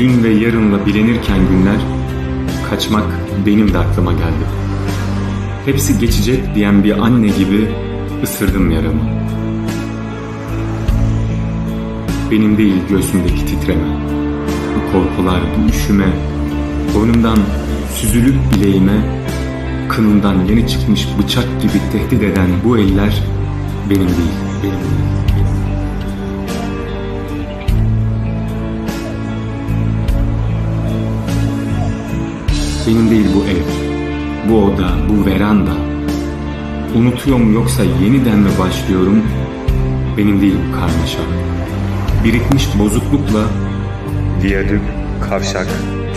dün ve yarınla bilenirken günler, kaçmak benim de aklıma geldi. Hepsi geçecek diyen bir anne gibi ısırdım yaramı. Benim değil göğsümdeki titreme, bu korkular, bu üşüme, boynumdan süzülüp bileğime, kınından yeni çıkmış bıçak gibi tehdit eden bu eller benim değil, benim değil. benim. Benim değil bu ev, bu oda, bu veranda. Unutuyor mu yoksa yeniden mi başlıyorum? Benim değil bu karmaşa. Birikmiş bozuklukla Viyadük, kavşak,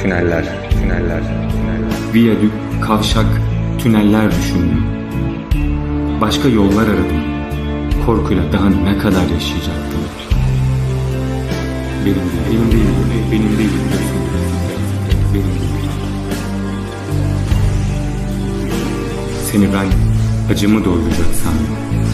tüneller, tüneller, tüneller. viyadük, kavşak, tüneller düşündüm. Başka yollar aradım. Korkuyla daha ne kadar yaşayacaktım? Benim değil, benim değil, bu ev benim değil. Seni ben acımı doyuracak sandım.